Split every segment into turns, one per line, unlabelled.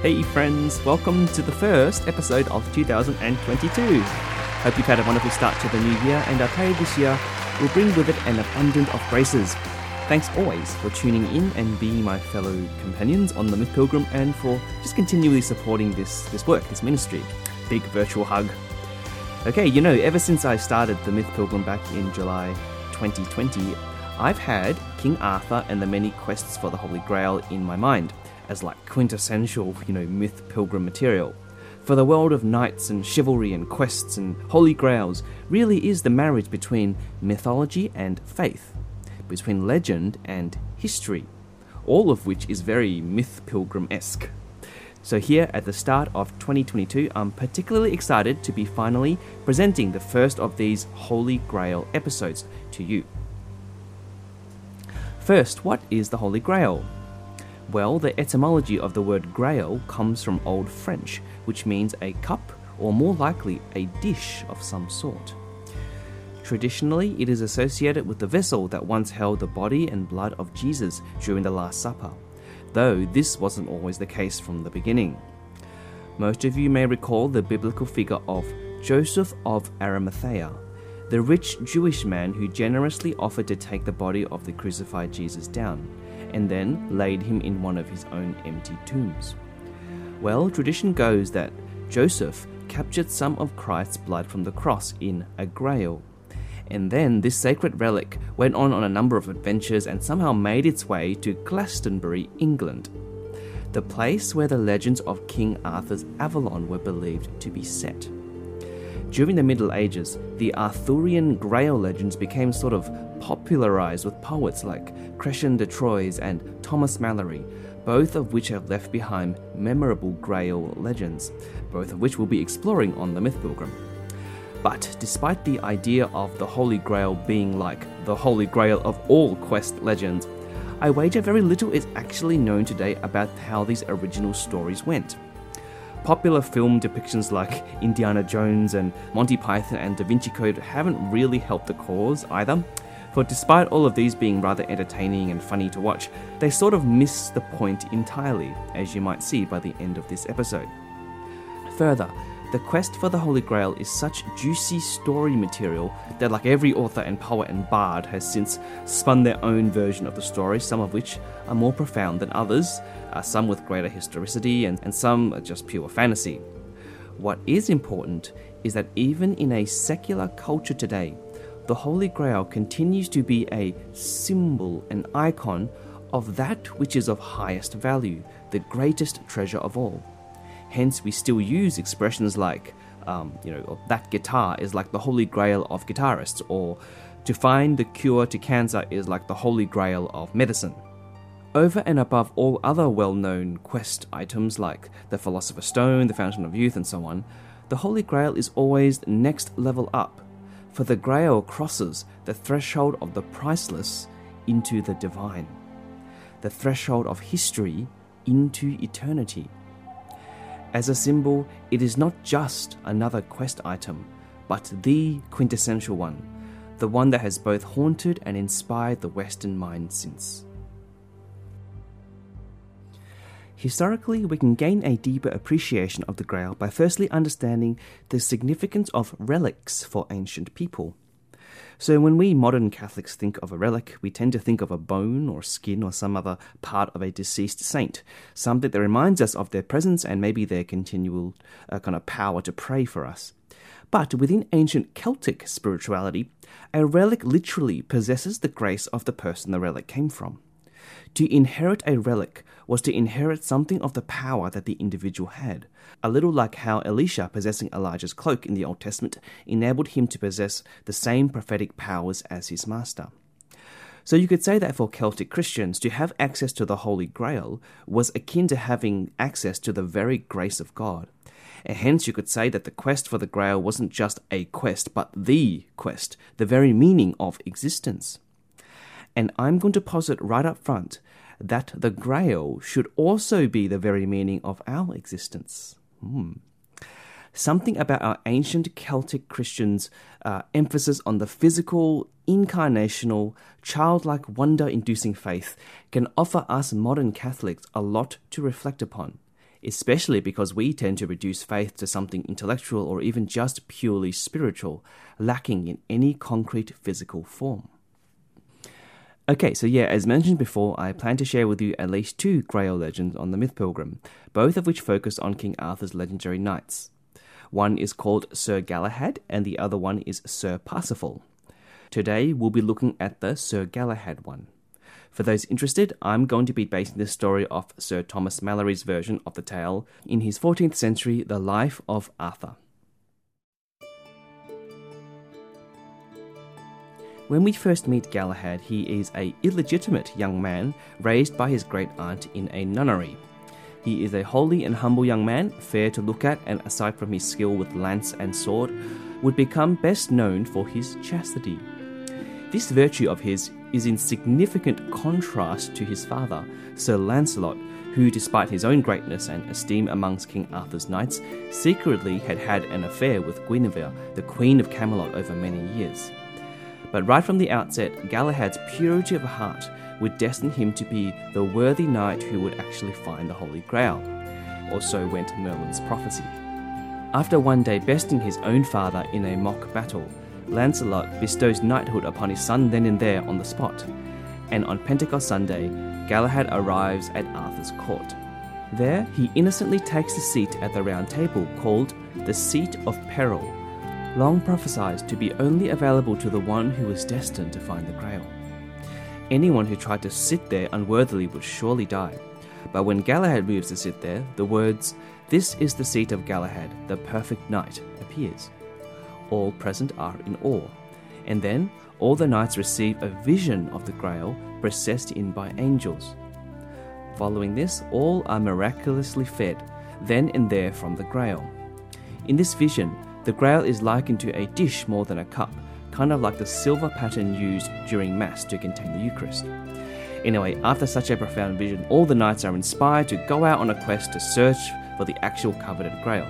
Hey friends, welcome to the first episode of 2022. Hope you've had a wonderful start to the new year and I pray this year will bring with it an abundance of graces. Thanks always for tuning in and being my fellow companions on the Myth Pilgrim and for just continually supporting this, this work, this ministry. Big virtual hug. Okay, you know, ever since I started the Myth Pilgrim back in July 2020, I've had King Arthur and the many quests for the Holy Grail in my mind as like quintessential, you know, myth pilgrim material. For the world of knights and chivalry and quests and holy grails really is the marriage between mythology and faith, between legend and history, all of which is very myth pilgrim esque. So, here at the start of 2022, I'm particularly excited to be finally presenting the first of these Holy Grail episodes to you. First, what is the Holy Grail? Well, the etymology of the word grail comes from Old French, which means a cup or more likely a dish of some sort. Traditionally, it is associated with the vessel that once held the body and blood of Jesus during the Last Supper, though this wasn't always the case from the beginning. Most of you may recall the biblical figure of Joseph of Arimathea, the rich Jewish man who generously offered to take the body of the crucified Jesus down and then laid him in one of his own empty tombs. Well, tradition goes that Joseph captured some of Christ's blood from the cross in a grail. And then this sacred relic went on on a number of adventures and somehow made its way to Glastonbury, England, the place where the legends of King Arthur's Avalon were believed to be set. During the Middle Ages, the Arthurian Grail legends became sort of popularized with poets like Chrétien de Troyes and Thomas Malory, both of which have left behind memorable Grail legends, both of which we'll be exploring on the Myth Pilgrim. But despite the idea of the Holy Grail being like the Holy Grail of all quest legends, I wager very little is actually known today about how these original stories went. Popular film depictions like Indiana Jones and Monty Python and Da Vinci Code haven't really helped the cause either. For despite all of these being rather entertaining and funny to watch, they sort of miss the point entirely, as you might see by the end of this episode. Further, the quest for the Holy Grail is such juicy story material that, like every author and poet and bard, has since spun their own version of the story, some of which are more profound than others, uh, some with greater historicity, and, and some are just pure fantasy. What is important is that even in a secular culture today, the Holy Grail continues to be a symbol, an icon of that which is of highest value, the greatest treasure of all. Hence, we still use expressions like, um, you know, that guitar is like the holy grail of guitarists, or to find the cure to cancer is like the holy grail of medicine. Over and above all other well known quest items like the Philosopher's Stone, the Fountain of Youth, and so on, the Holy Grail is always next level up, for the Grail crosses the threshold of the priceless into the divine, the threshold of history into eternity. As a symbol, it is not just another quest item, but the quintessential one, the one that has both haunted and inspired the Western mind since. Historically, we can gain a deeper appreciation of the Grail by firstly understanding the significance of relics for ancient people. So, when we modern Catholics think of a relic, we tend to think of a bone or skin or some other part of a deceased saint, something that reminds us of their presence and maybe their continual uh, kind of power to pray for us. But within ancient Celtic spirituality, a relic literally possesses the grace of the person the relic came from. To inherit a relic was to inherit something of the power that the individual had, a little like how Elisha possessing Elijah's cloak in the Old Testament enabled him to possess the same prophetic powers as his master. So you could say that for Celtic Christians, to have access to the Holy Grail was akin to having access to the very grace of God. And hence, you could say that the quest for the Grail wasn't just a quest, but the quest, the very meaning of existence. And I'm going to posit right up front that the Grail should also be the very meaning of our existence. Hmm something about our ancient Celtic Christians' uh, emphasis on the physical, incarnational, childlike, wonder inducing faith can offer us modern Catholics a lot to reflect upon, especially because we tend to reduce faith to something intellectual or even just purely spiritual, lacking in any concrete physical form. Okay, so yeah, as mentioned before, I plan to share with you at least two Grail legends on the Myth Pilgrim, both of which focus on King Arthur's legendary knights. One is called Sir Galahad, and the other one is Sir Parsifal. Today, we'll be looking at the Sir Galahad one. For those interested, I'm going to be basing this story off Sir Thomas Malory's version of the tale in his 14th century The Life of Arthur. When we first meet Galahad, he is a illegitimate young man raised by his great aunt in a nunnery. He is a holy and humble young man, fair to look at, and aside from his skill with lance and sword, would become best known for his chastity. This virtue of his is in significant contrast to his father, Sir Lancelot, who, despite his own greatness and esteem amongst King Arthur's knights, secretly had had an affair with Guinevere, the Queen of Camelot, over many years. But right from the outset, Galahad's purity of heart would destine him to be the worthy knight who would actually find the Holy Grail, or so went Merlin's prophecy. After one day besting his own father in a mock battle, Lancelot bestows knighthood upon his son then and there on the spot, and on Pentecost Sunday, Galahad arrives at Arthur's court. There, he innocently takes a seat at the round table called the Seat of Peril, long prophesied to be only available to the one who was destined to find the Grail. Anyone who tried to sit there unworthily would surely die. But when Galahad moves to sit there, the words, This is the seat of Galahad, the perfect knight, appears. All present are in awe. And then all the knights receive a vision of the Grail processed in by angels. Following this, all are miraculously fed, then and there from the Grail. In this vision, the Grail is likened to a dish more than a cup, kind of like the silver paten used during Mass to contain the Eucharist. Anyway, after such a profound vision, all the knights are inspired to go out on a quest to search for the actual coveted grail.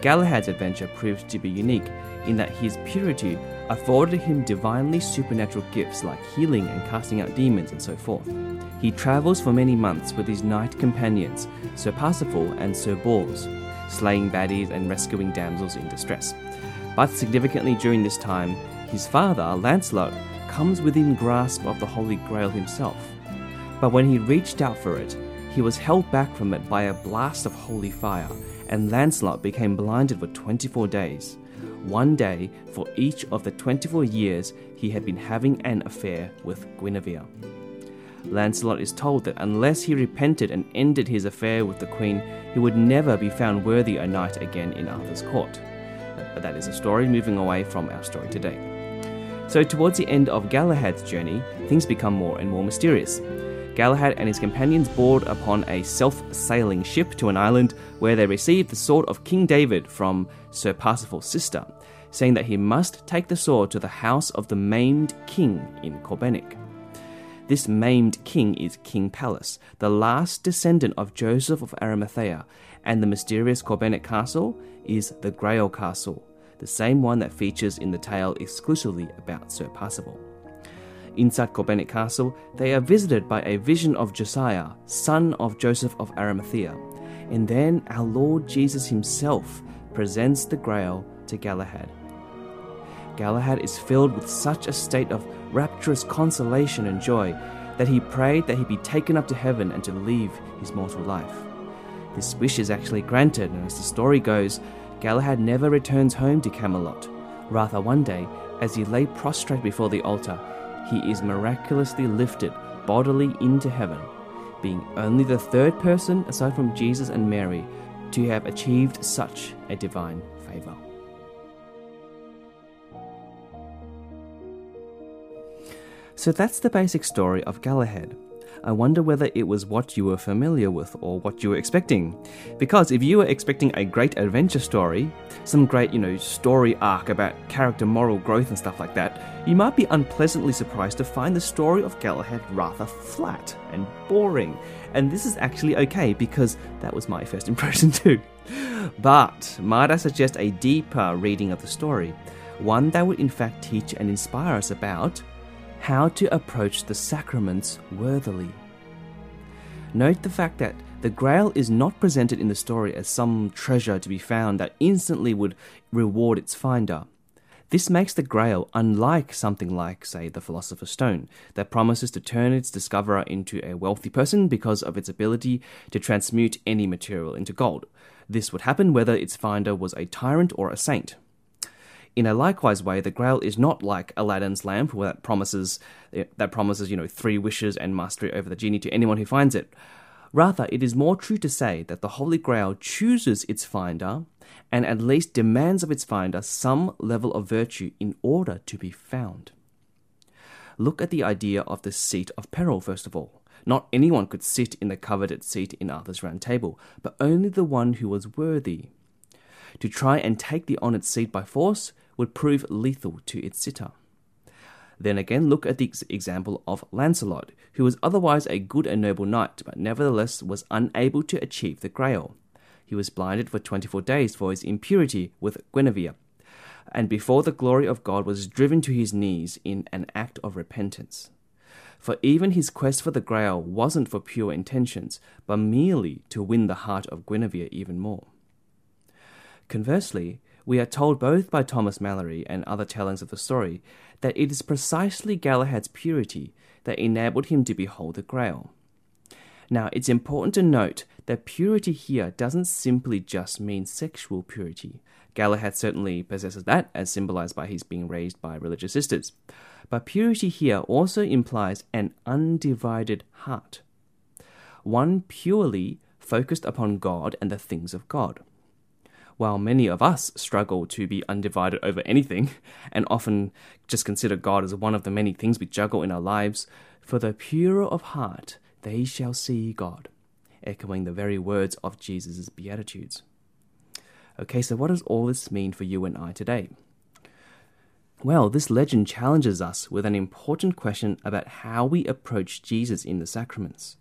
Galahad's adventure proves to be unique in that his purity afforded him divinely supernatural gifts like healing and casting out demons and so forth. He travels for many months with his knight companions, Sir Parsifal and Sir Bors, slaying baddies and rescuing damsels in distress. But significantly during this time, his father, Lancelot, comes within grasp of the Holy Grail himself. But when he reached out for it, he was held back from it by a blast of holy fire, and Lancelot became blinded for 24 days, one day for each of the 24 years he had been having an affair with Guinevere. Lancelot is told that unless he repented and ended his affair with the queen, he would never be found worthy a knight again in Arthur's court. But that is a story moving away from our story today. So, towards the end of Galahad's journey, things become more and more mysterious. Galahad and his companions board upon a self sailing ship to an island where they receive the sword of King David from Sir Parsifal's sister, saying that he must take the sword to the house of the maimed king in Corbenic. This maimed king is King Pelles, the last descendant of Joseph of Arimathea, and the mysterious Corbenic castle is the Grail Castle, the same one that features in the tale exclusively about Sir Parsifal. Inside Corbenic Castle, they are visited by a vision of Josiah, son of Joseph of Arimathea, and then our Lord Jesus himself presents the Grail to Galahad. Galahad is filled with such a state of rapturous consolation and joy that he prayed that he be taken up to heaven and to leave his mortal life. This wish is actually granted, and as the story goes, Galahad never returns home to Camelot. Rather, one day, as he lay prostrate before the altar, he is miraculously lifted bodily into heaven, being only the third person, aside from Jesus and Mary, to have achieved such a divine favor. So that's the basic story of Galahad. I wonder whether it was what you were familiar with or what you were expecting. Because if you were expecting a great adventure story, some great, you know, story arc about character moral growth and stuff like that, you might be unpleasantly surprised to find the story of Galahad rather flat and boring. And this is actually okay because that was my first impression too. But might I suggest a deeper reading of the story? One that would in fact teach and inspire us about how to approach the sacraments worthily. Note the fact that the Grail is not presented in the story as some treasure to be found that instantly would reward its finder. This makes the Grail unlike something like, say, the Philosopher's Stone, that promises to turn its discoverer into a wealthy person because of its ability to transmute any material into gold. This would happen whether its finder was a tyrant or a saint. In a likewise way, the Grail is not like Aladdin's lamp that promises that promises, you know, three wishes and mastery over the genie to anyone who finds it. Rather, it is more true to say that the Holy Grail chooses its finder and at least demands of its finder some level of virtue in order to be found. Look at the idea of the seat of peril, first of all. Not anyone could sit in the coveted seat in Arthur's round table, but only the one who was worthy. To try and take the honoured seat by force would prove lethal to its sitter. Then again, look at the example of Lancelot, who was otherwise a good and noble knight, but nevertheless was unable to achieve the Grail. He was blinded for 24 days for his impurity with Guinevere, and before the glory of God was driven to his knees in an act of repentance. For even his quest for the Grail wasn't for pure intentions, but merely to win the heart of Guinevere even more. Conversely, we are told both by Thomas Malory and other tellings of the story that it is precisely Galahad's purity that enabled him to behold the Grail. Now, it's important to note that purity here doesn't simply just mean sexual purity. Galahad certainly possesses that, as symbolized by his being raised by religious sisters. But purity here also implies an undivided heart, one purely focused upon God and the things of God while many of us struggle to be undivided over anything and often just consider God as one of the many things we juggle in our lives, for the pure of heart they shall see God, echoing the very words of Jesus' Beatitudes. Okay, so what does all this mean for you and I today? Well, this legend challenges us with an important question about how we approach Jesus in the sacraments.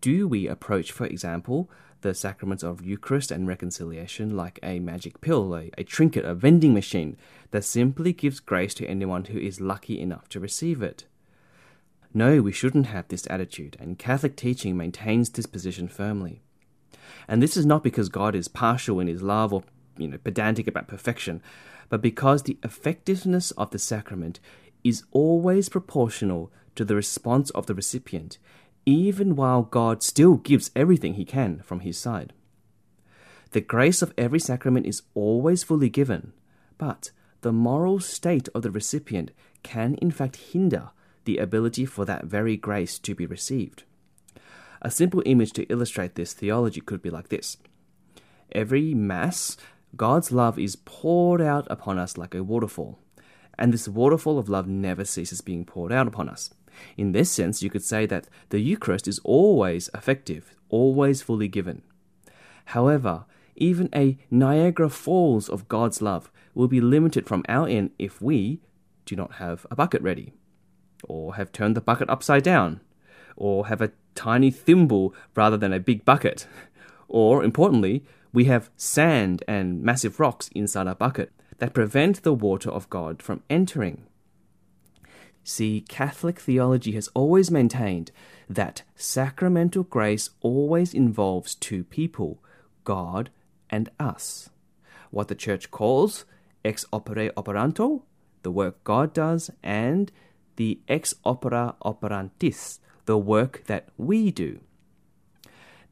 Do we approach, for example, the sacraments of Eucharist and reconciliation like a magic pill, a, a trinket, a vending machine that simply gives grace to anyone who is lucky enough to receive it. No, we shouldn't have this attitude, and Catholic teaching maintains this position firmly. And this is not because God is partial in his love or you know pedantic about perfection, but because the effectiveness of the sacrament is always proportional to the response of the recipient even while God still gives everything He can from His side. The grace of every sacrament is always fully given, but the moral state of the recipient can in fact hinder the ability for that very grace to be received. A simple image to illustrate this theology could be like this Every Mass, God's love is poured out upon us like a waterfall, and this waterfall of love never ceases being poured out upon us. In this sense, you could say that the Eucharist is always effective, always fully given. However, even a Niagara Falls of God's love will be limited from our end if we do not have a bucket ready, or have turned the bucket upside down, or have a tiny thimble rather than a big bucket, or importantly, we have sand and massive rocks inside our bucket that prevent the water of God from entering. See, Catholic theology has always maintained that sacramental grace always involves two people, God and us. What the Church calls ex opere operato, the work God does, and the ex opere operantis, the work that we do.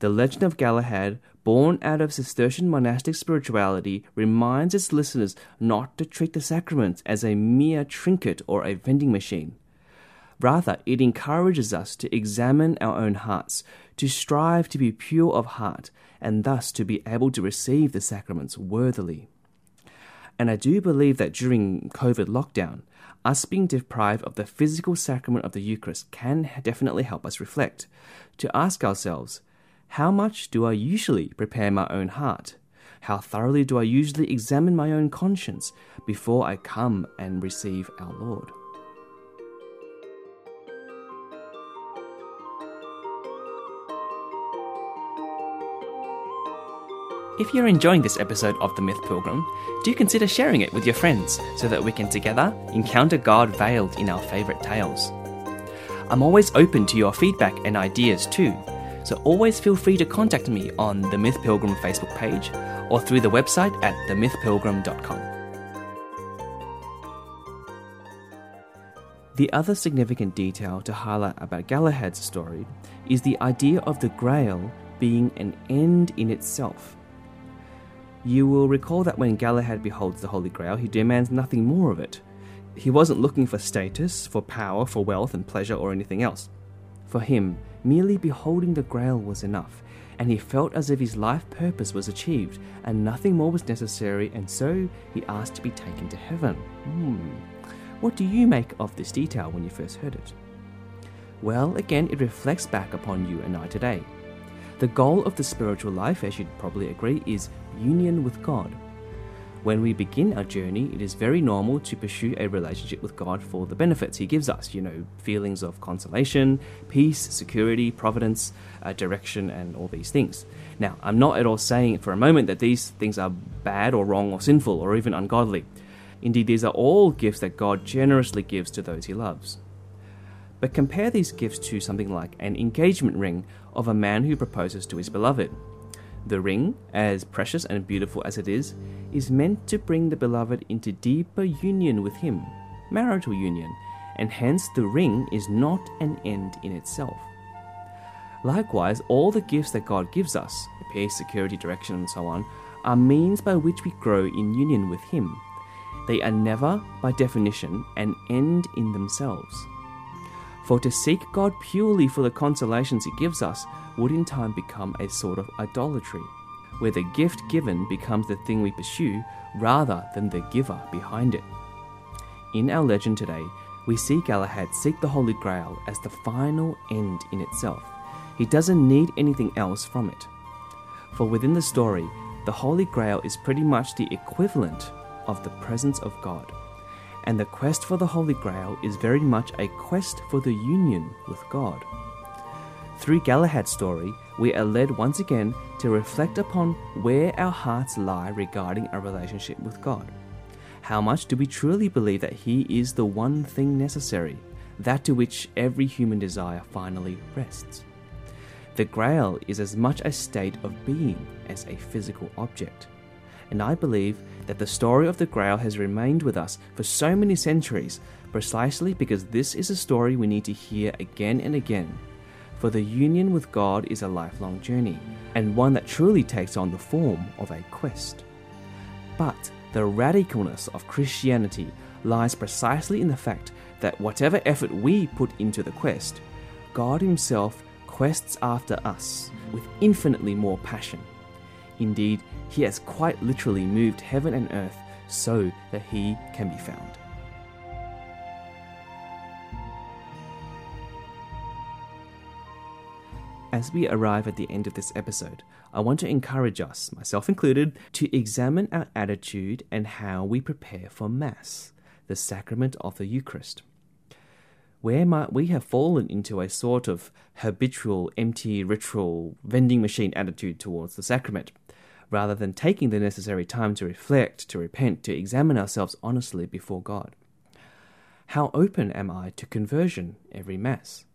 The legend of Galahad born out of Cistercian monastic spirituality, reminds its listeners not to treat the sacraments as a mere trinket or a vending machine. Rather, it encourages us to examine our own hearts, to strive to be pure of heart, and thus to be able to receive the sacraments worthily. And I do believe that during COVID lockdown, us being deprived of the physical sacrament of the Eucharist can definitely help us reflect, to ask ourselves, how much do I usually prepare my own heart? How thoroughly do I usually examine my own conscience before I come and receive our Lord? If you're enjoying this episode of The Myth Pilgrim, do consider sharing it with your friends so that we can together encounter God veiled in our favourite tales. I'm always open to your feedback and ideas too, so always feel free to contact me on the Myth Pilgrim Facebook page or through the website at themythpilgrim.com. The other significant detail to highlight about Galahad's story is the idea of the Grail being an end in itself. You will recall that when Galahad beholds the Holy Grail, he demands nothing more of it. He wasn't looking for status, for power, for wealth and pleasure, or anything else. For him, merely beholding the Grail was enough, and he felt as if his life purpose was achieved, and nothing more was necessary, and so he asked to be taken to heaven. Hmm. What do you make of this detail when you first heard it? Well, again, it reflects back upon you and I today. The goal of the spiritual life, as you'd probably agree, is union with God. When we begin our journey, it is very normal to pursue a relationship with God for the benefits He gives us, you know, feelings of consolation, peace, security, providence, uh, direction, and all these things. Now, I'm not at all saying for a moment that these things are bad or wrong or sinful or even ungodly. Indeed, these are all gifts that God generously gives to those He loves. But compare these gifts to something like an engagement ring of a man who proposes to his beloved. The ring, as precious and beautiful as it is, is meant to bring the beloved into deeper union with him, marital union, and hence the ring is not an end in itself. Likewise, all the gifts that God gives us, peace, security, direction, and so on, are means by which we grow in union with Him. They are never, by definition, an end in themselves. For to seek God purely for the consolations He gives us would in time become a sort of idolatry, where the gift given becomes the thing we pursue rather than the giver behind it. In our legend today, we see Galahad seek the Holy Grail as the final end in itself. He doesn't need anything else from it. For within the story, the Holy Grail is pretty much the equivalent of the presence of God and the quest for the Holy Grail is very much a quest for the union with God. Through Galahad's story, we are led once again to reflect upon where our hearts lie regarding our relationship with God. How much do we truly believe that He is the one thing necessary, that to which every human desire finally rests? The Grail is as much a state of being as a physical object and I believe that the story of the Grail has remained with us for so many centuries precisely because this is a story we need to hear again and again. For the union with God is a lifelong journey, and one that truly takes on the form of a quest. But the radicalness of Christianity lies precisely in the fact that whatever effort we put into the quest, God Himself quests after us with infinitely more passion. Indeed, he has quite literally moved heaven and earth so that he can be found. As we arrive at the end of this episode, I want to encourage us, myself included, to examine our attitude and how we prepare for Mass, the sacrament of the Eucharist. Where might we have fallen into a sort of habitual, empty, ritual, vending machine attitude towards the sacrament? rather than taking the necessary time to reflect, to repent, to examine ourselves honestly before God. How open am I to conversion every Mass?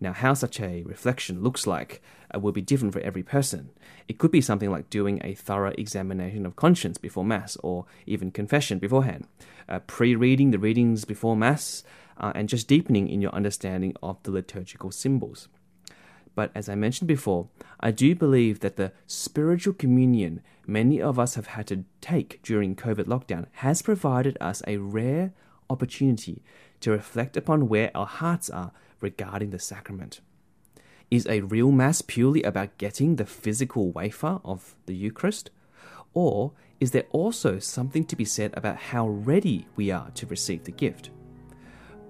Now, how such a reflection looks like uh, will be different for every person. It could be something like doing a thorough examination of conscience before Mass, or even confession beforehand, uh, pre reading the readings before Mass, uh, and just deepening in your understanding of the liturgical symbols. But as I mentioned before, I do believe that the spiritual communion many of us have had to take during COVID lockdown has provided us a rare opportunity to reflect upon where our hearts are regarding the sacrament. Is a real Mass purely about getting the physical wafer of the Eucharist? Or is there also something to be said about how ready we are to receive the gift?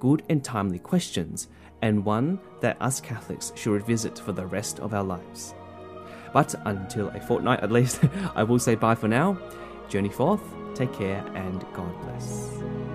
Good and timely questions, and one that us Catholics should revisit for the rest of our lives. But until a fortnight at least, I will say bye for now. Journey forth, take care, and God bless.